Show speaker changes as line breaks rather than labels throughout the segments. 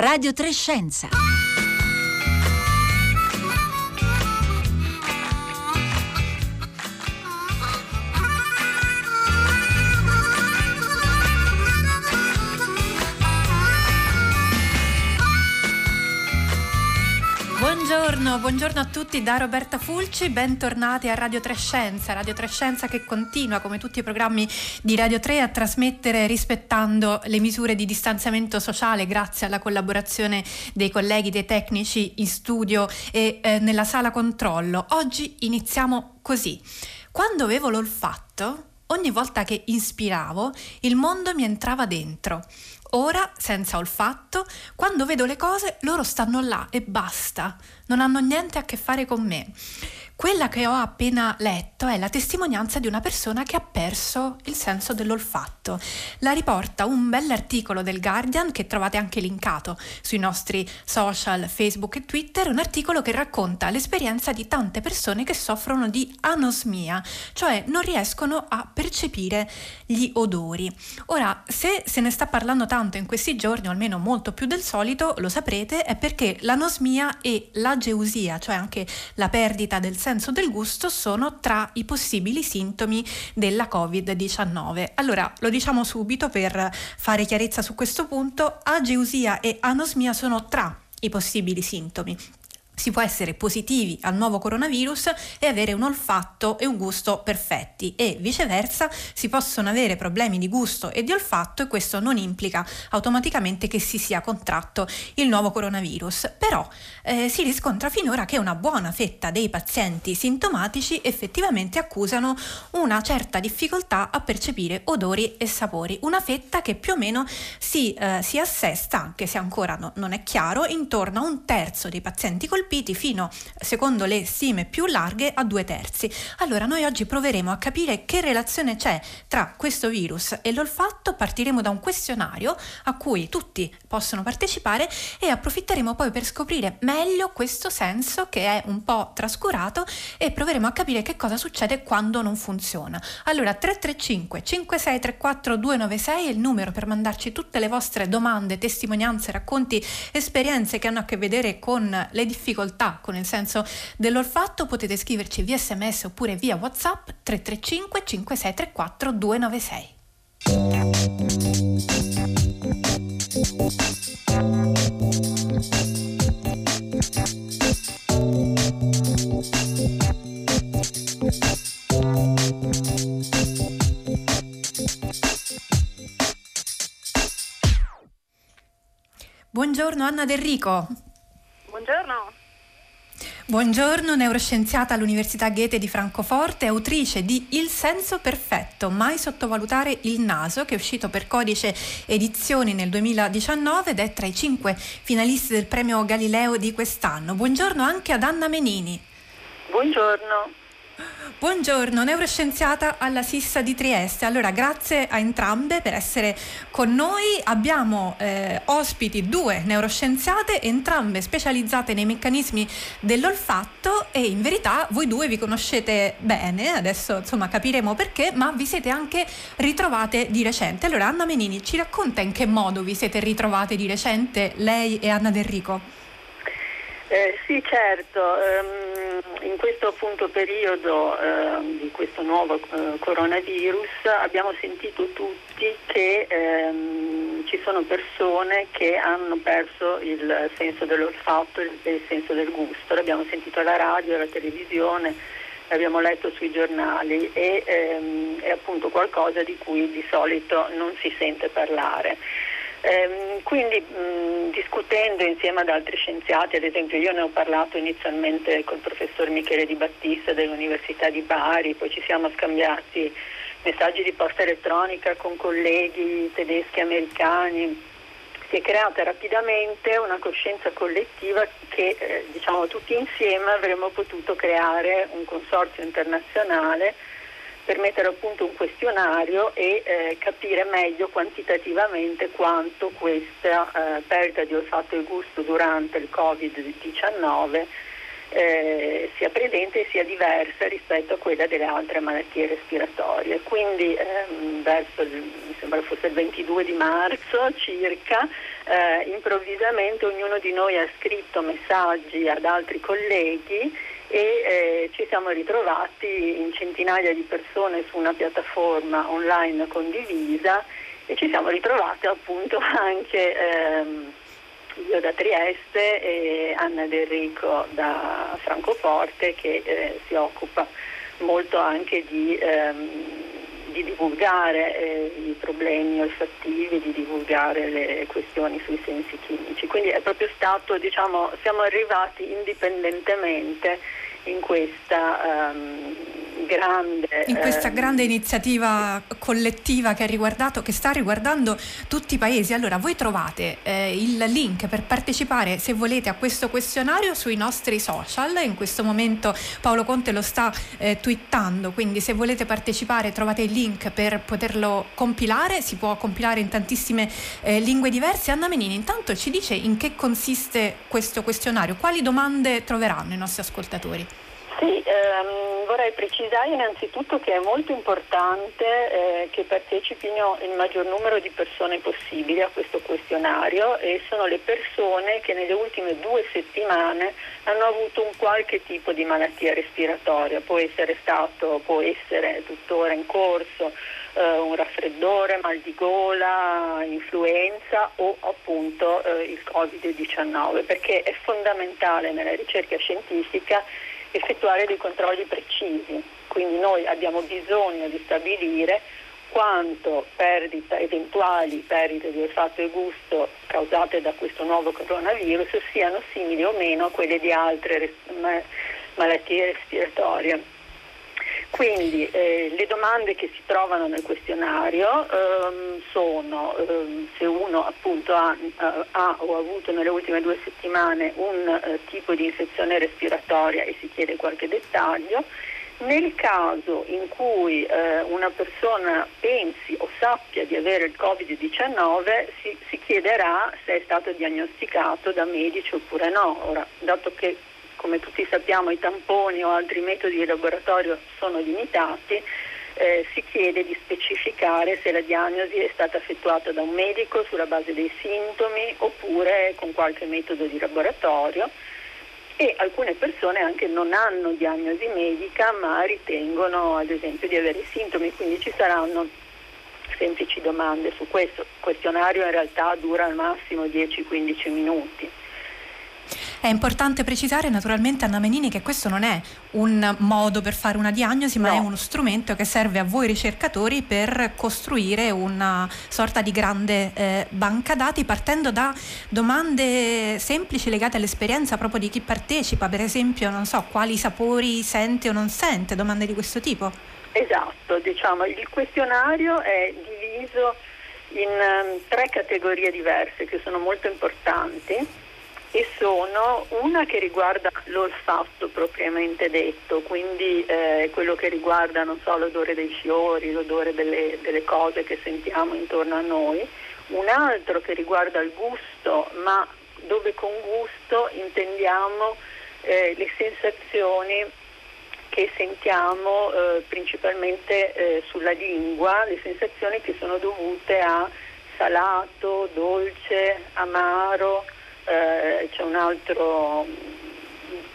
Radio Trescenza.
Buongiorno, buongiorno, a tutti da Roberta Fulci, bentornati a Radio Trescenza, Radio Trescenza che continua come tutti i programmi di Radio 3 a trasmettere rispettando le misure di distanziamento sociale grazie alla collaborazione dei colleghi, dei tecnici in studio e eh, nella sala controllo. Oggi iniziamo così. Quando avevo l'olfatto, ogni volta che inspiravo, il mondo mi entrava dentro. Ora, senza olfatto, quando vedo le cose, loro stanno là e basta, non hanno niente a che fare con me. Quella che ho appena letto è la testimonianza di una persona che ha perso il senso dell'olfatto. La riporta un bell'articolo del Guardian che trovate anche linkato sui nostri social, Facebook e Twitter, un articolo che racconta l'esperienza di tante persone che soffrono di anosmia, cioè non riescono a percepire gli odori. Ora, se se ne sta parlando tanto in questi giorni, o almeno molto più del solito, lo saprete, è perché l'anosmia e l'ageusia, cioè anche la perdita del senso senso del gusto sono tra i possibili sintomi della Covid-19. Allora, lo diciamo subito per fare chiarezza su questo punto, ageusia e anosmia sono tra i possibili sintomi si può essere positivi al nuovo coronavirus e avere un olfatto e un gusto perfetti e viceversa si possono avere problemi di gusto e di olfatto e questo non implica automaticamente che si sia contratto il nuovo coronavirus. Però eh, si riscontra finora che una buona fetta dei pazienti sintomatici effettivamente accusano una certa difficoltà a percepire odori e sapori, una fetta che più o meno si, eh, si assesta, anche se ancora no, non è chiaro, intorno a un terzo dei pazienti colpiti colpiti fino, secondo le stime più larghe, a due terzi. Allora noi oggi proveremo a capire che relazione c'è tra questo virus e l'olfatto, partiremo da un questionario a cui tutti possono partecipare e approfitteremo poi per scoprire meglio questo senso che è un po' trascurato e proveremo a capire che cosa succede quando non funziona. Allora 335 5634 296 è il numero per mandarci tutte le vostre domande, testimonianze, racconti, esperienze che hanno a che vedere con le difficoltà difficoltà con il senso dell'olfatto potete scriverci via sms oppure via whatsapp 335 5634 296. Buongiorno Anna D'Enrico.
Buongiorno.
Buongiorno, neuroscienziata all'Università Goethe di Francoforte, autrice di Il senso perfetto, mai sottovalutare il naso, che è uscito per codice edizioni nel 2019 ed è tra i cinque finalisti del premio Galileo di quest'anno. Buongiorno anche ad Anna Menini.
Buongiorno.
Buongiorno, neuroscienziata alla Sissa di Trieste. Allora, grazie a entrambe per essere con noi. Abbiamo eh, ospiti due neuroscienziate, entrambe specializzate nei meccanismi dell'olfatto e in verità voi due vi conoscete bene, adesso insomma capiremo perché, ma vi siete anche ritrovate di recente. Allora, Anna Menini ci racconta in che modo vi siete ritrovate di recente lei e Anna D'Enrico.
Eh, sì, certo, um, in questo appunto periodo uh, di questo nuovo uh, coronavirus abbiamo sentito tutti che um, ci sono persone che hanno perso il senso dell'olfatto e il senso del gusto. L'abbiamo sentito alla radio, alla televisione, l'abbiamo letto sui giornali e um, è appunto qualcosa di cui di solito non si sente parlare. Ehm, quindi mh, discutendo insieme ad altri scienziati, ad esempio io ne ho parlato inizialmente col professor Michele Di Battista dell'Università di Bari, poi ci siamo scambiati messaggi di posta elettronica con colleghi tedeschi e americani, si è creata rapidamente una coscienza collettiva che eh, diciamo tutti insieme avremmo potuto creare un consorzio internazionale per mettere a punto un questionario e eh, capire meglio quantitativamente quanto questa eh, perdita di olfatto e gusto durante il Covid-19 eh, sia presente e sia diversa rispetto a quella delle altre malattie respiratorie. Quindi ehm, verso il, mi sembra fosse il 22 di marzo circa, eh, improvvisamente ognuno di noi ha scritto messaggi ad altri colleghi e eh, ci siamo ritrovati in centinaia di persone su una piattaforma online condivisa e ci siamo ritrovati appunto anche ehm, io da Trieste e Anna Del Rico da Francoforte che eh, si occupa molto anche di, ehm, di divulgare eh, i problemi olfattivi, di divulgare le questioni sui sensi chimici. Quindi è proprio stato, diciamo, siamo arrivati indipendentemente in questa um, grande...
In questa eh, grande iniziativa collettiva che, che, sta riguardando tutti i paesi. Allora, voi trovate eh, il link per partecipare, se volete, a questo questionario sui nostri social. In questo momento Paolo Conte lo sta eh, twittando, quindi se volete partecipare trovate il link per poterlo compilare. Si può compilare in tantissime eh, lingue diverse. Anna Menini, intanto ci dice in che consiste questo questionario, quali domande troveranno i nostri ascoltatori?
Sì, ehm, vorrei precisare innanzitutto che è molto importante eh, che partecipino il maggior numero di persone possibili a questo questionario e sono le persone che nelle ultime due settimane hanno avuto un qualche tipo di malattia respiratoria, può essere stato, può essere tuttora in corso eh, un raffreddore, mal di gola, influenza o appunto eh, il Covid-19, perché è fondamentale nella ricerca scientifica effettuare dei controlli precisi, quindi noi abbiamo bisogno di stabilire quanto perdita, eventuali perdite di olfatto e gusto causate da questo nuovo coronavirus siano simili o meno a quelle di altre malattie respiratorie. Quindi eh, le domande che si trovano nel questionario ehm, sono ehm, se uno appunto ha, ha, o ha avuto nelle ultime due settimane un eh, tipo di infezione respiratoria e si chiede qualche dettaglio. Nel caso in cui eh, una persona pensi o sappia di avere il Covid-19 si, si chiederà se è stato diagnosticato da medici oppure no. Ora, dato che come tutti sappiamo i tamponi o altri metodi di laboratorio sono limitati, eh, si chiede di specificare se la diagnosi è stata effettuata da un medico sulla base dei sintomi oppure con qualche metodo di laboratorio e alcune persone anche non hanno diagnosi medica ma ritengono ad esempio di avere sintomi, quindi ci saranno semplici domande su questo. Il questionario in realtà dura al massimo 10-15 minuti.
È importante precisare naturalmente Anna Menini che questo non è un modo per fare una diagnosi, ma no. è uno strumento che serve a voi ricercatori per costruire una sorta di grande eh, banca dati partendo da domande semplici legate all'esperienza proprio di chi partecipa, per esempio, non so, quali sapori sente o non sente, domande di questo tipo.
Esatto, diciamo, il questionario è diviso in um, tre categorie diverse che sono molto importanti e sono una che riguarda l'olfatto propriamente detto, quindi eh, quello che riguarda so, l'odore dei fiori, l'odore delle, delle, cose che sentiamo intorno a noi, un altro che riguarda il gusto, ma dove con gusto intendiamo eh, le sensazioni che sentiamo eh, principalmente eh, sulla lingua, le sensazioni che sono dovute a salato, dolce, amaro, eh, c'è un altro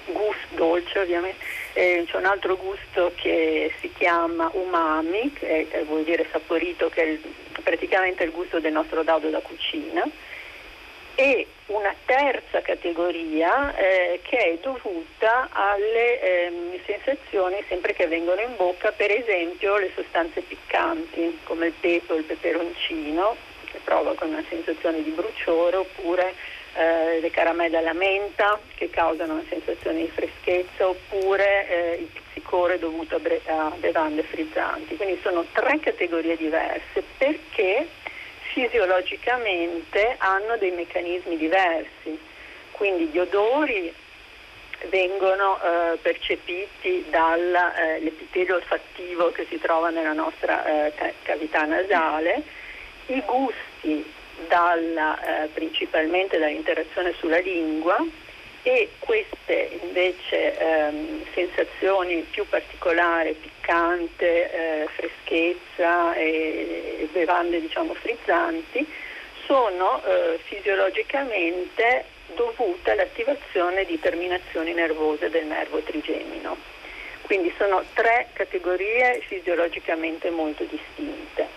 gusto dolce ovviamente, eh, c'è un altro gusto che si chiama umami, che, è, vuol dire saporito, che è il, praticamente il gusto del nostro dado da cucina, e una terza categoria eh, che è dovuta alle eh, sensazioni sempre che vengono in bocca, per esempio le sostanze piccanti come il pepe o il peperoncino che provocano una sensazione di bruciore oppure eh, le caramelle alla menta che causano una sensazione di freschezza oppure eh, il pizzicore dovuto a, bre- a bevande frizzanti. Quindi sono tre categorie diverse perché fisiologicamente hanno dei meccanismi diversi. Quindi gli odori vengono eh, percepiti dall'epitelio eh, olfattivo che si trova nella nostra eh, cavità nasale, i gusti dalla, eh, principalmente dall'interazione sulla lingua e queste invece ehm, sensazioni più particolari, piccante, eh, freschezza e, e, bevande diciamo frizzanti sono eh, fisiologicamente dovute all'attivazione di terminazioni nervose del nervo trigemino. Quindi sono tre categorie fisiologicamente molto distinte.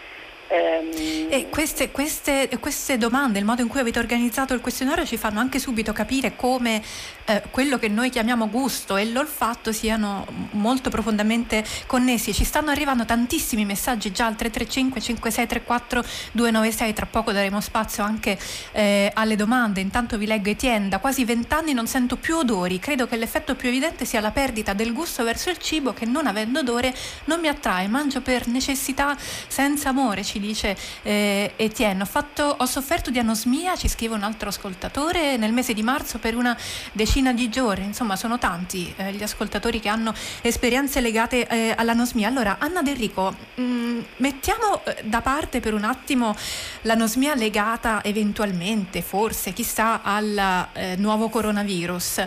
Ehm... E queste, queste, queste, domande, il modo in cui avete organizzato il questionario ci fanno anche subito capire come eh, quello che noi chiamiamo gusto e l'olfatto siano molto profondamente connessi. Ci stanno arrivando tantissimi messaggi già al 335 5634 296, tra poco daremo spazio anche eh, alle domande. Intanto vi leggo Etienne, da quasi vent'anni non sento più odori, credo che l'effetto più evidente sia la perdita del gusto verso il cibo che non avendo odore non mi attrae, mangio per necessità senza amore. Ci ci dice eh, Etienne. Ho, fatto, ho sofferto di anosmia, ci scrive un altro ascoltatore, nel mese di marzo per una decina di giorni. Insomma, sono tanti eh, gli ascoltatori che hanno esperienze legate eh, all'anosmia. Allora, Anna D'Enrico, mh, mm, mettiamo eh, da parte per un attimo l'anosmia legata eventualmente, forse, chissà, al eh, nuovo coronavirus.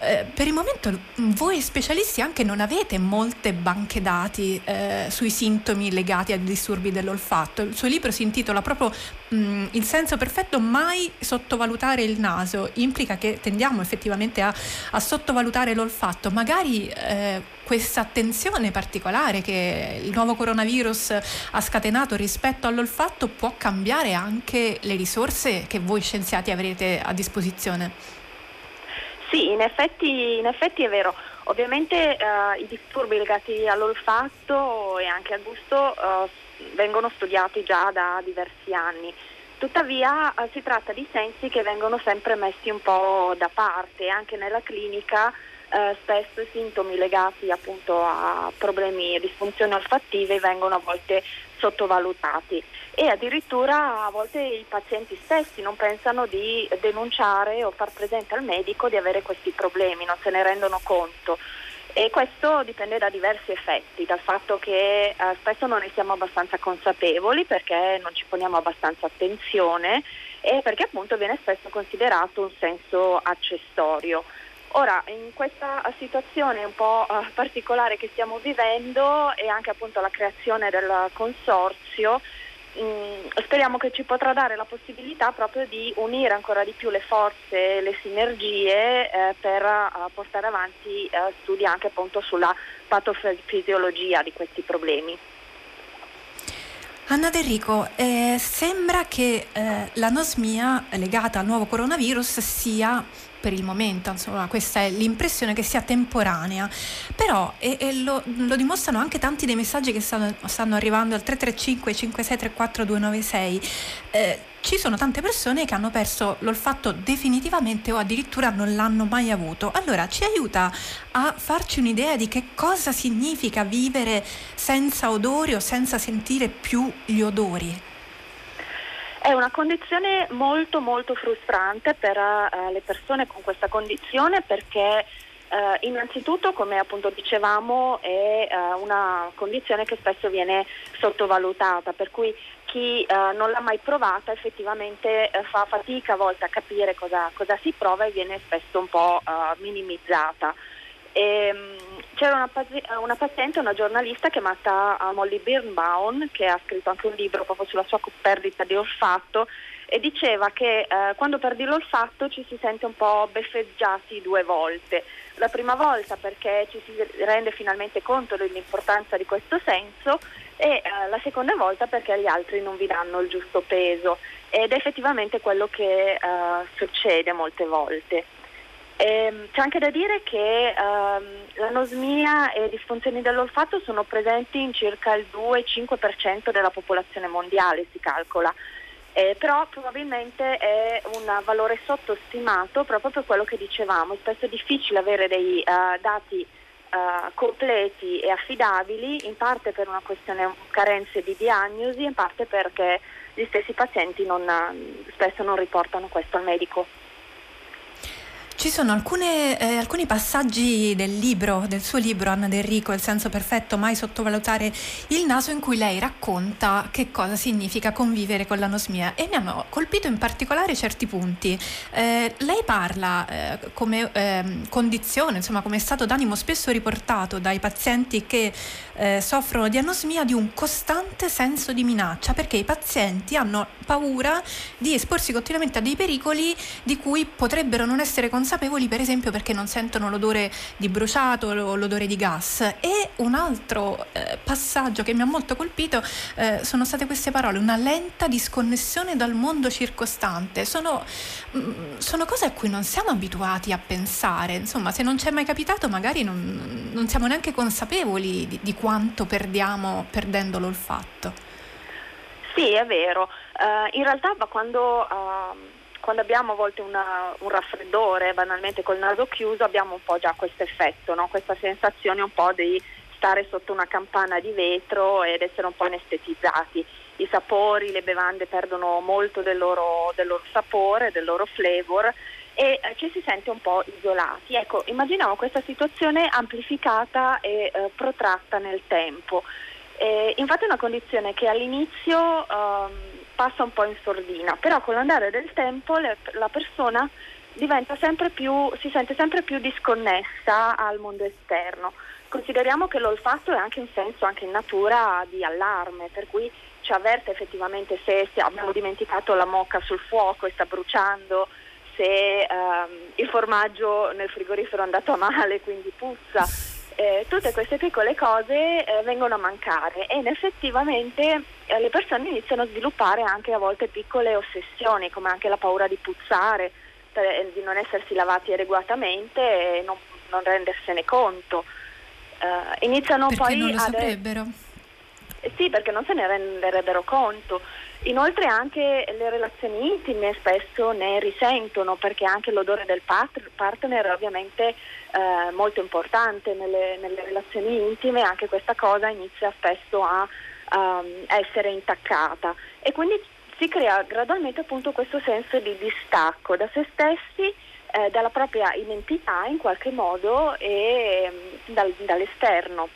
Eh, per il momento voi specialisti anche non avete molte banche dati eh, sui sintomi legati ai disturbi dell'olfatto. Il suo libro si intitola proprio mh, mm, Il senso perfetto, mai sottovalutare il naso. Implica che tendiamo effettivamente a, a sottovalutare l'olfatto. Magari eh, questa attenzione particolare che il nuovo coronavirus ha scatenato rispetto all'olfatto può cambiare anche le risorse che voi scienziati avrete a disposizione.
Sì, in effetti, in effetti è vero. Ovviamente eh, i disturbi legati all'olfatto e anche al gusto eh, vengono studiati già da diversi anni. Tuttavia eh, si tratta di sensi che vengono sempre messi un po' da parte, anche nella clinica eh, spesso i sintomi legati appunto a problemi e disfunzioni olfattive vengono a volte sottovalutati e addirittura a volte i pazienti stessi non pensano di denunciare o far presente al medico di avere questi problemi, non se ne rendono conto. E questo dipende da diversi effetti, dal fatto che eh, spesso non ne siamo abbastanza consapevoli perché non ci poniamo abbastanza attenzione e perché appunto viene spesso considerato un senso accessorio. Ora, in questa situazione un po' uh, particolare che stiamo vivendo e anche appunto la creazione del consorzio, mh, mm, speriamo che ci potrà dare la possibilità proprio di unire ancora di più le forze, le sinergie eh, per uh, portare avanti uh, studi anche appunto sulla patofisiologia di questi problemi.
Anna D'Enrico, eh, sembra che eh, l'anosmia legata al nuovo coronavirus sia per il momento, insomma, questa è l'impressione che sia temporanea, però e, e lo, lo, dimostrano anche tanti dei messaggi che stanno, stanno arrivando al 335 5634 296. Eh, ci sono tante persone che hanno perso l'olfatto definitivamente o addirittura non l'hanno mai avuto. Allora ci aiuta a farci un'idea di che cosa significa vivere senza odori o senza sentire più gli odori.
È una condizione molto molto frustrante per uh, le persone con questa condizione perché uh, innanzitutto, come appunto dicevamo, è uh, una condizione che spesso viene sottovalutata, per cui chi non l'ha mai provata effettivamente fa fatica a volte a capire cosa, cosa, si prova e viene spesso un po' minimizzata. E, ehm, c'era una, una, paziente, una giornalista chiamata Molly Birnbaum che ha scritto anche un libro proprio sulla sua perdita di olfatto e diceva che uh, quando perdi l'olfatto ci si sente un po' beffeggiati due volte. La prima volta perché ci si rende finalmente conto dell'importanza di questo senso e uh, la seconda volta perché gli altri non vi danno il giusto peso ed è effettivamente quello che succede molte volte. Ehm, c'è anche da dire che ehm, l'anosmia e disfunzioni dell'olfatto sono presenti in circa il 2-5% della popolazione mondiale, si calcola. Eh, però probabilmente è un valore sottostimato proprio per quello che dicevamo, spesso è difficile avere dei uh, dati uh, completi e affidabili, in parte per una questione carenze di diagnosi, in parte perché gli stessi pazienti non, spesso non riportano questo al medico.
Ci sono alcune, eh, alcuni passaggi del libro, del suo libro Anna D'Enrico, Il senso perfetto, mai sottovalutare il naso, in cui lei racconta che cosa significa convivere con l'anosmia e mi hanno colpito in particolare certi punti. Eh, lei parla eh, come ehm, condizione, insomma come stato d'animo spesso riportato dai pazienti che eh, soffrono di anosmia di un costante senso di minaccia perché i pazienti hanno paura di esporsi continuamente a dei pericoli di cui potrebbero non essere consapevoli, per esempio perché non sentono l'odore di bruciato o l'odore di gas. E un altro eh, passaggio che mi ha molto colpito eh, sono state queste parole, una lenta disconnessione dal mondo circostante. Sono, mh, mm, sono cose a cui non siamo abituati a pensare, insomma se non ci è mai capitato magari non, non siamo neanche consapevoli di, di quanto perdiamo perdendo l'olfatto.
Sì, è vero. Uh, in realtà quando... Uh quando abbiamo a volte una, un raffreddore, banalmente col naso chiuso, abbiamo un po' già questo effetto, no? questa sensazione un po' di stare sotto una campana di vetro ed essere un po' anestetizzati. I sapori, le bevande perdono molto del loro, del loro sapore, del loro flavor e eh, ci si sente un po' isolati. Ecco, immaginiamo questa situazione amplificata e eh, protratta nel tempo. Eh, infatti è una condizione che all'inizio ehm, passa un po' in sordina, però con l'andare del tempo le, la persona più, si sente sempre più disconnessa al mondo esterno. Consideriamo che l'olfatto è anche un senso, anche in natura, di allarme, per cui ci avverte effettivamente se, se abbiamo dimenticato la mocca sul fuoco e sta bruciando, se ehm, il formaggio nel frigorifero è andato a male, quindi puzza eh, tutte queste piccole cose eh, vengono a mancare e effettivamente eh, le persone iniziano a sviluppare anche a volte piccole ossessioni come anche la paura di puzzare, per, eh, di non essersi lavati adeguatamente e non, non rendersene conto.
Eh, iniziano perché poi non lo saprebbero?
Sì, perché non se ne renderebbero conto. Inoltre anche le relazioni intime spesso ne risentono perché anche l'odore del partner è ovviamente eh, molto importante nelle, nelle, relazioni intime, anche questa cosa inizia spesso a um, essere intaccata. E quindi si crea gradualmente appunto questo senso di distacco da se stessi, eh, dalla propria identità in qualche modo e um, dal, dall'esterno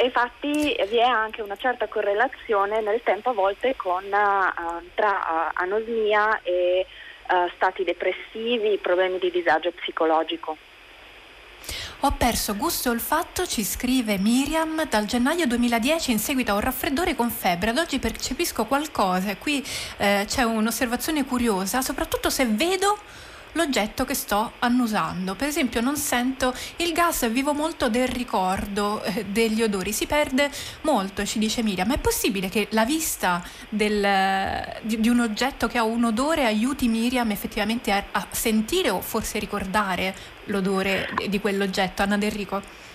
e infatti vi è anche una certa correlazione nel tempo a volte con, uh, tra uh, anosmia e uh, stati depressivi, problemi di disagio psicologico.
Ho perso gusto e olfatto, ci scrive Miriam, dal gennaio 2010 in seguito a un raffreddore con febbre. Ad oggi percepisco qualcosa e qui eh, c'è un'osservazione curiosa, soprattutto se vedo l'oggetto che sto annusando. Per esempio non sento il gas, vivo molto del ricordo eh, degli odori, si perde molto, ci dice Miriam. Ma è possibile che la vista del, di, di, un oggetto che ha un odore aiuti Miriam effettivamente a, a sentire o forse ricordare l'odore di, quell'oggetto? Anna D'Enrico?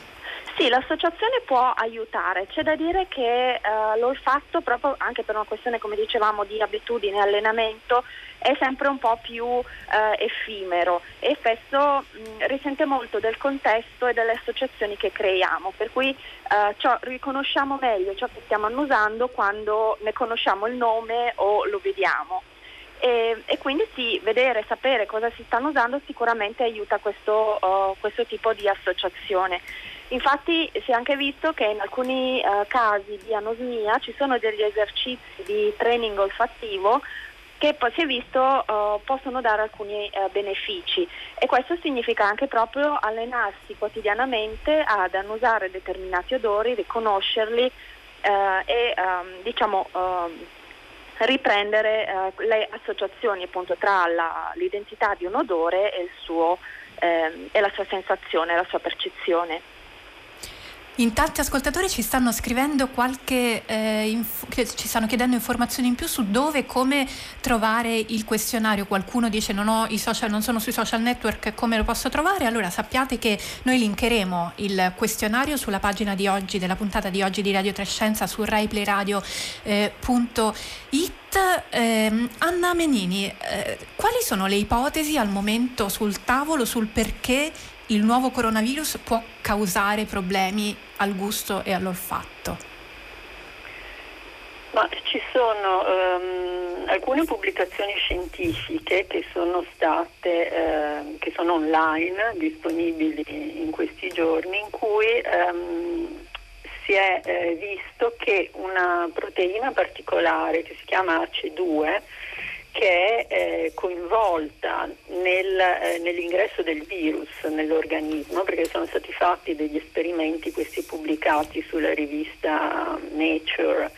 Sì, l'associazione può aiutare, c'è da dire che uh, l'olfatto, proprio anche per una questione come dicevamo di abitudine e allenamento, è sempre un po' più uh, effimero e spesso mh, risente molto del contesto e delle associazioni che creiamo, per cui uh, ciò, riconosciamo meglio ciò che stiamo annusando quando ne conosciamo il nome o lo vediamo. E, e, quindi sì, vedere, sapere cosa si stanno usando sicuramente aiuta questo, questo tipo di associazione. Infatti si è anche visto che in alcuni uh, casi di anosmia ci sono degli esercizi di training olfattivo che poi si è visto uh, possono dare alcuni uh, benefici e questo significa anche proprio allenarsi quotidianamente ad annusare determinati odori, riconoscerli e um, diciamo um, riprendere le associazioni appunto tra la, l'identità di un odore e, suo, ehm, e la sua sensazione, la sua percezione.
In tanti ascoltatori ci stanno scrivendo qualche, eh, inf- ci stanno chiedendo informazioni in più su dove e come trovare il questionario. Qualcuno dice non, social, non sono sui social network, come lo posso trovare? Allora sappiate che noi linkeremo il questionario sulla pagina di oggi, della puntata di oggi di Radio Trescenza su raiplayradio.it. Eh, Anna Menini, eh, quali sono le ipotesi al momento sul tavolo sul perché il nuovo coronavirus può causare problemi al gusto e all'olfatto?
Ma ci sono um, alcune pubblicazioni scientifiche che sono state, uh, che sono online, disponibili in questi giorni, in cui um, si è eh, visto che una proteina particolare che si chiama AC2 che è eh, coinvolta nel, eh, nell'ingresso del virus nell'organismo, perché sono stati fatti degli esperimenti, questi pubblicati sulla rivista Nature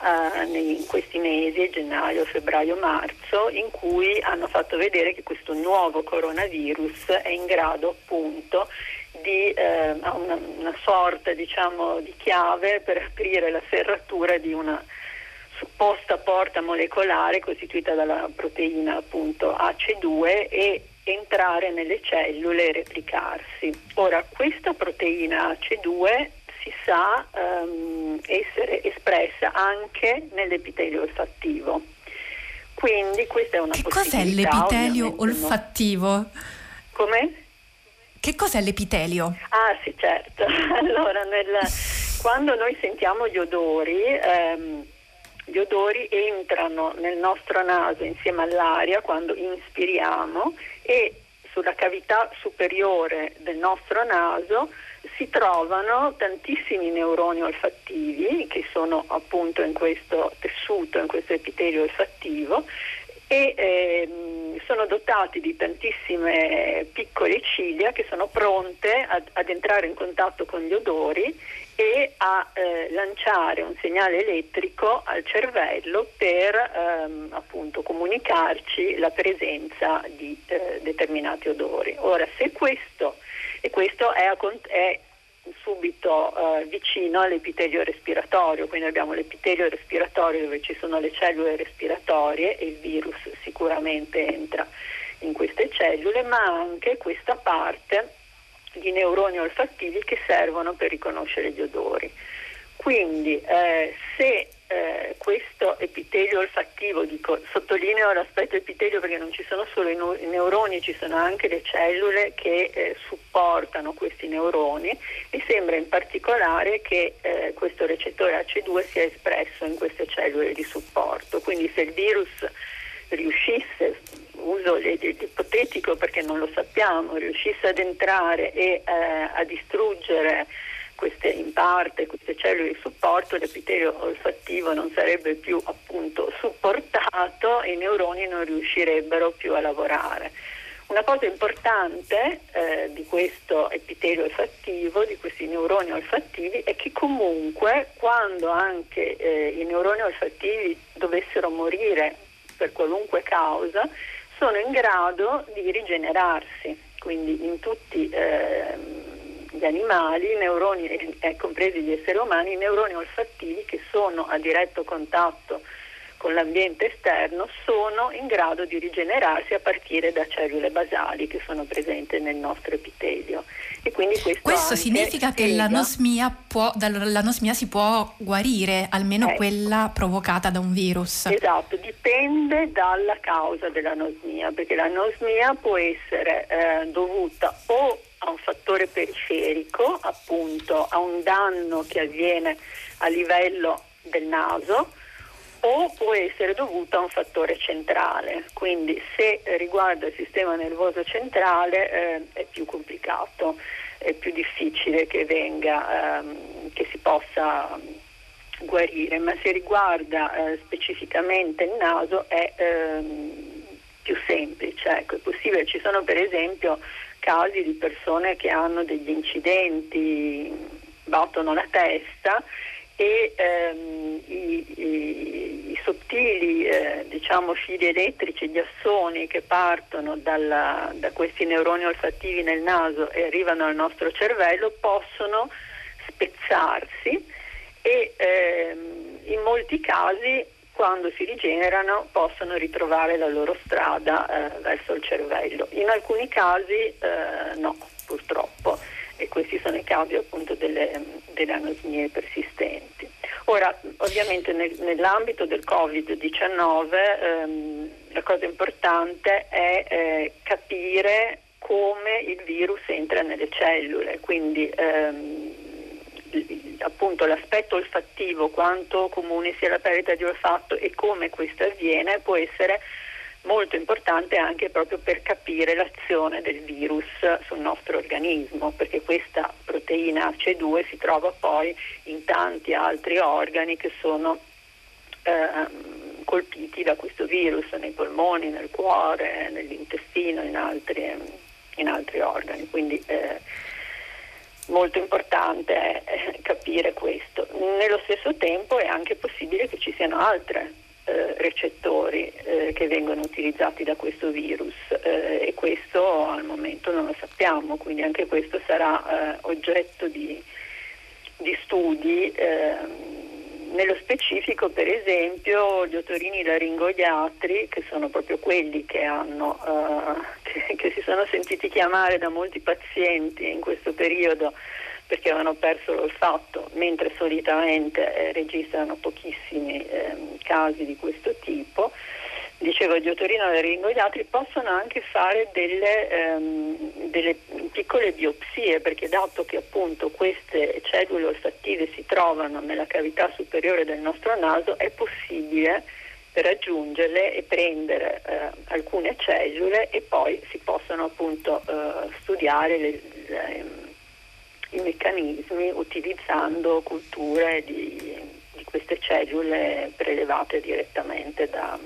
eh, in questi mesi, gennaio, febbraio, marzo, in cui hanno fatto vedere che questo nuovo coronavirus è in grado appunto di eh, una, una sorta diciamo, di chiave per aprire la serratura di una supposta porta molecolare costituita dalla proteina appunto AC2 e entrare nelle cellule e replicarsi. Ora, questa proteina AC2 si sa um, essere espressa anche nell'epitelio olfattivo. Quindi questa è una.
Che cos'è l'epitelio olfattivo? No.
Come?
Che cos'è l'epitelio?
Ah sì, certo. allora, nel, quando noi sentiamo gli odori, ehm, gli odori entrano nel nostro naso insieme all'aria quando inspiriamo e sulla cavità superiore del nostro naso si trovano tantissimi neuroni olfattivi che sono appunto in questo tessuto, in questo epitelio olfattivo e ehm, sono dotati di tantissime piccole ciglia che sono pronte ad, ad entrare in contatto con gli odori e a eh, lanciare un segnale elettrico al cervello per ehm, appunto comunicarci la presenza di eh, determinati odori. Ora, se questo, e questo è, è subito eh, vicino all'epitelio respiratorio, quindi abbiamo l'epitelio respiratorio dove ci sono le cellule respiratorie e il virus sicuramente entra in queste cellule, ma anche questa parte di neuroni olfattivi che servono per riconoscere gli odori. Quindi eh, se eh, questo epitelio olfattivo, dico, sottolineo l'aspetto epitelio perché non ci sono solo i, no- i neuroni, ci sono anche le cellule che eh, supportano questi neuroni e sembra in particolare che eh, questo recettore AC2 sia espresso in queste cellule di supporto. Quindi se il virus riuscisse, uso l'ipotetico perché non lo sappiamo, riuscisse ad entrare e eh, a distruggere queste, in parte queste cellule di supporto, l'epitelio olfattivo non sarebbe più appunto supportato e i neuroni non riuscirebbero più a lavorare. Una cosa importante eh, di questo epitelio olfattivo, di questi neuroni olfattivi, è che comunque quando anche eh, i neuroni olfattivi dovessero morire per qualunque causa, sono in grado di rigenerarsi, quindi in tutti eh, gli animali, neuroni, eh, compresi gli esseri umani, i neuroni olfattivi che sono a diretto contatto con l'ambiente esterno sono in grado di rigenerarsi a partire da cellule basali che sono presenti nel nostro epitelio.
E quindi questo, questo significa che l'anosmia, può, dall'anosmia si può guarire, almeno ecco. quella provocata da un virus.
Esatto, dipende dalla causa dell'anosmia, perché l'anosmia può essere eh, dovuta o a un fattore periferico, appunto a un danno che avviene a livello del naso, o può essere dovuto a un fattore centrale, quindi se riguarda il sistema nervoso centrale eh, è più complicato, è più difficile che venga, ehm, che si possa guarire, ma se riguarda eh, specificamente il naso è ehm, più semplice, ecco, è possibile, ci sono per esempio casi di persone che hanno degli incidenti, battono la testa e ehm, i, i, i, sottili eh, diciamo, fili elettrici, gli assoni che partono dalla, da questi neuroni olfattivi nel naso e arrivano al nostro cervello possono spezzarsi e ehm, in molti casi quando si rigenerano possono ritrovare la loro strada eh, verso il cervello. In alcuni casi eh, no, purtroppo, e questi sono i casi appunto delle, delle anosmie persistenti. Ora, ovviamente nel, nell'ambito del Covid-19 ehm, la cosa importante è eh, capire come il virus entra nelle cellule, quindi ehm, appunto l'aspetto olfattivo, quanto comune sia la perdita di olfatto e come questo avviene può essere molto importante anche proprio per capire l'azione del virus sul nostro organismo, perché questa proteina C2 si trova poi in tanti altri organi che sono eh, colpiti da questo virus, nei polmoni, nel cuore, nell'intestino, in altri, in altri organi. Quindi eh, molto importante è capire questo. Nello stesso tempo è anche possibile che ci siano altre eh, recettori eh, che vengono utilizzati da questo virus eh, e questo al momento non lo sappiamo, quindi anche questo sarà eh, oggetto di, di studi. Ehm, nello specifico, per esempio, gli otorini laringoiatri, che sono proprio quelli che, hanno, uh, che, che si sono sentiti chiamare da molti pazienti in questo periodo perché avevano perso l'olfatto, mentre solitamente eh, registrano pochissimi eh, casi di questo tipo. Dicevo, gli otorino e ringoiatri possono anche fare delle, ehm, delle, piccole biopsie, perché dato che appunto queste cellule olfattive si trovano nella cavità superiore del nostro naso, è possibile raggiungerle e prendere eh, alcune cellule e poi si possono appunto eh, studiare le, le i meccanismi utilizzando culture di, di queste cellule prelevate direttamente da,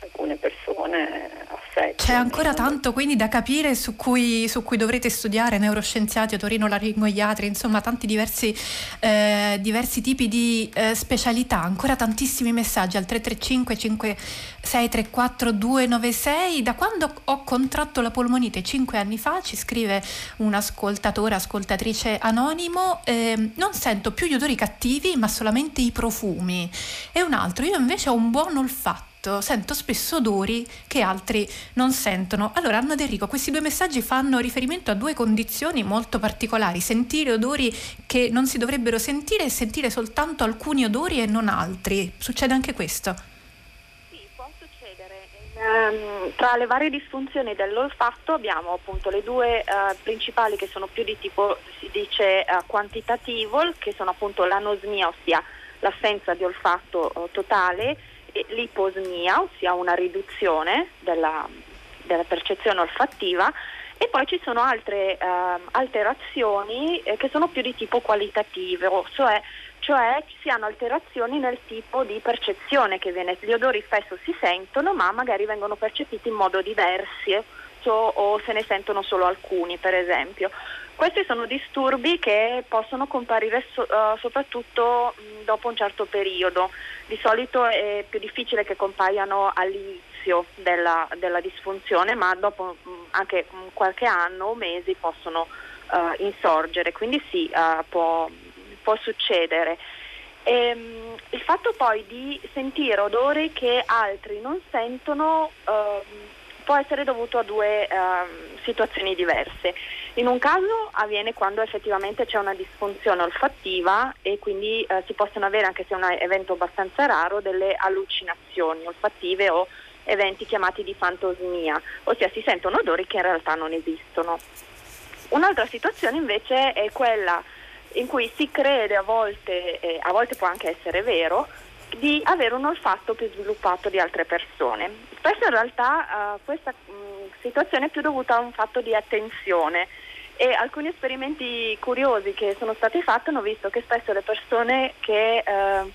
alcune persone affette.
C'è ancora tanto quindi da capire su cui, su cui dovrete studiare neuroscienziati, Torino laringoiatri, insomma tanti diversi, eh, diversi tipi di eh, specialità, ancora tantissimi messaggi al 335 5634 296. Da quando ho contratto la polmonite cinque anni fa, ci scrive un ascoltatore, ascoltatrice anonimo, eh, non sento più gli odori cattivi ma solamente i profumi. E un altro, io invece ho un buon olfatto sento, sento spesso odori che altri non sentono. Allora, Anna D'Enrico, questi due messaggi fanno riferimento a due condizioni molto particolari, sentire odori che non si dovrebbero sentire e sentire soltanto alcuni odori e non altri. Succede anche questo?
Sì, può succedere. Um, tra le varie disfunzioni dell'olfatto abbiamo appunto le due uh, principali che sono più di tipo, si dice, uh, quantitativo, che sono appunto l'anosmia, ossia l'assenza di olfatto uh, totale l'iposmia, ossia una riduzione della, della percezione olfattiva e poi ci sono altre eh, alterazioni eh, che sono più di tipo qualitativo, cioè, cioè si hanno alterazioni nel tipo di percezione che viene. Gli odori spesso si sentono ma magari vengono percepiti in modo diverso o se ne sentono solo alcuni per esempio. Questi sono disturbi che possono comparire so, uh, soprattutto mh, dopo un certo periodo. Di solito è più difficile che compaiano all'inizio della, della disfunzione, ma dopo mh, anche mh, qualche anno o mesi possono uh, insorgere. Quindi sì, uh, può, può, succedere. E, ehm, il fatto poi di sentire odori che altri non sentono ehm, può essere dovuto a due uh, situazioni diverse. In un caso avviene quando effettivamente c'è una disfunzione olfattiva e quindi uh, si possono avere, anche se è un evento abbastanza raro, delle allucinazioni olfattive o eventi chiamati di fantosmia, ossia si sentono odori che in realtà non esistono. Un'altra situazione invece è quella in cui si crede a volte, e a volte può anche essere vero, di avere un olfatto più sviluppato di altre persone. Spesso in realtà uh, questa mh, mm, situazione è più dovuta a un fatto di attenzione e alcuni esperimenti curiosi che sono stati fatti hanno visto che spesso le persone che uh,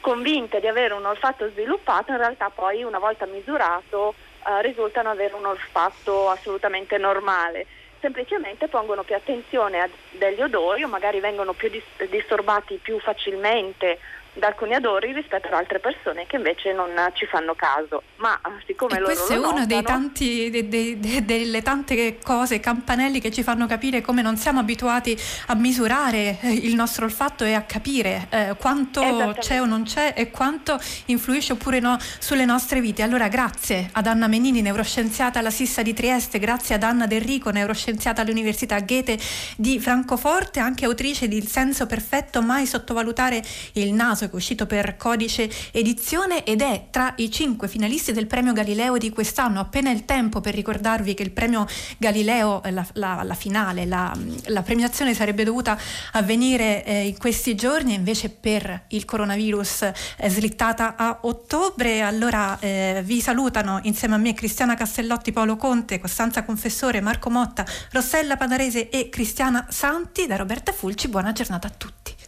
convinte di avere un olfatto sviluppato in realtà poi una volta misurato uh, risultano avere un olfatto assolutamente normale. Semplicemente pongono più attenzione a degli odori o magari vengono più dis- disturbati più facilmente da alcuni adori rispetto ad altre persone che invece non ci fanno caso. Ma siccome
e
loro
questo è
uno
notano, dei tanti, de, de, de, delle tante cose, campanelli che ci fanno capire come non siamo abituati a misurare eh, il nostro olfatto e a capire eh, quanto c'è o non c'è e quanto influisce oppure no sulle nostre vite. Allora grazie ad Anna Menini, neuroscienziata alla Sissa di Trieste, grazie ad Anna Del neuroscienziata all'Università Goethe di Francoforte, anche autrice di Il senso perfetto, mai sottovalutare il naso caso che è uscito per codice edizione ed è tra i cinque finalisti del premio Galileo di quest'anno. Appena il tempo per ricordarvi che il premio Galileo, la, la, la finale, la, la, premiazione sarebbe dovuta avvenire eh, in questi giorni, invece per il coronavirus è slittata a ottobre. Allora eh, vi salutano insieme a me Cristiana Castellotti, Paolo Conte, Costanza Confessore, Marco Motta, Rossella Padarese e Cristiana Santi da Roberta Fulci. Buona giornata a tutti.